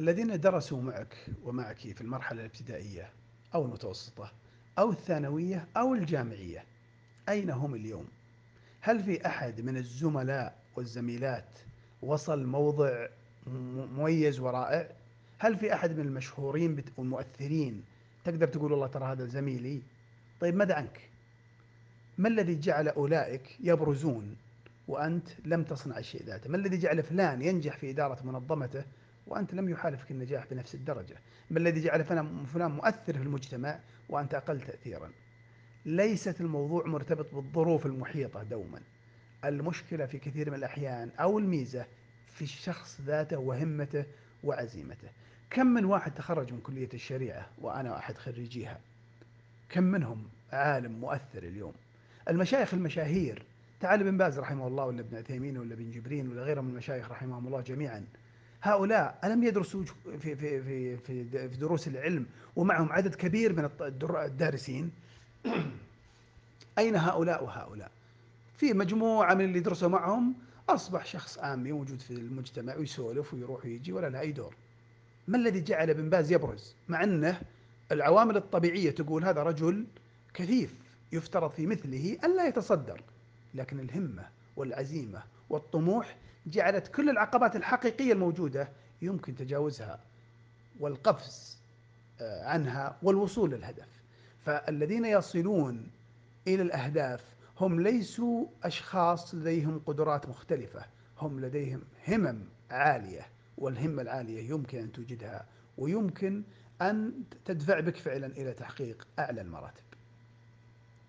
الذين درسوا معك ومعك في المرحلة الابتدائية أو المتوسطة أو الثانوية أو الجامعية أين هم اليوم؟ هل في أحد من الزملاء والزميلات وصل موضع مميز ورائع؟ هل في أحد من المشهورين والمؤثرين تقدر تقول والله ترى هذا زميلي؟ طيب ماذا عنك؟ ما الذي جعل أولئك يبرزون وأنت لم تصنع الشيء ذاته؟ ما الذي جعل فلان ينجح في إدارة منظمته وأنت لم يحالفك النجاح بنفس الدرجة ما الذي جعل فلان مؤثر في المجتمع وأنت أقل تأثيرا. ليست الموضوع مرتبط بالظروف المحيطة دوما. المشكلة في كثير من الأحيان أو الميزة في الشخص ذاته وهمته وعزيمته. كم من واحد تخرج من كلية الشريعة وأنا أحد خريجيها؟ كم منهم عالم مؤثر اليوم؟ المشايخ المشاهير تعال ابن باز رحمه الله ولا ابن عثيمين ولا ابن جبرين ولا غيرهم من المشايخ رحمهم الله جميعا هؤلاء ألم يدرسوا في, في, في, في, دروس العلم ومعهم عدد كبير من الدارسين؟ أين هؤلاء وهؤلاء؟ في مجموعة من اللي درسوا معهم أصبح شخص آمي موجود في المجتمع ويسولف ويروح ويجي ولا له أي دور. ما الذي جعل ابن باز يبرز؟ مع أنه العوامل الطبيعية تقول هذا رجل كثيف يفترض في مثله أن لا يتصدر لكن الهمة والعزيمة والطموح جعلت كل العقبات الحقيقية الموجودة يمكن تجاوزها والقفز آه، عنها والوصول للهدف. فالذين يصلون إلى الأهداف هم ليسوا أشخاص لديهم قدرات مختلفة هم لديهم همم عالية والهمة العالية يمكن أن توجدها ويمكن أن تدفع بك فعلا إلى تحقيق أعلى المراتب.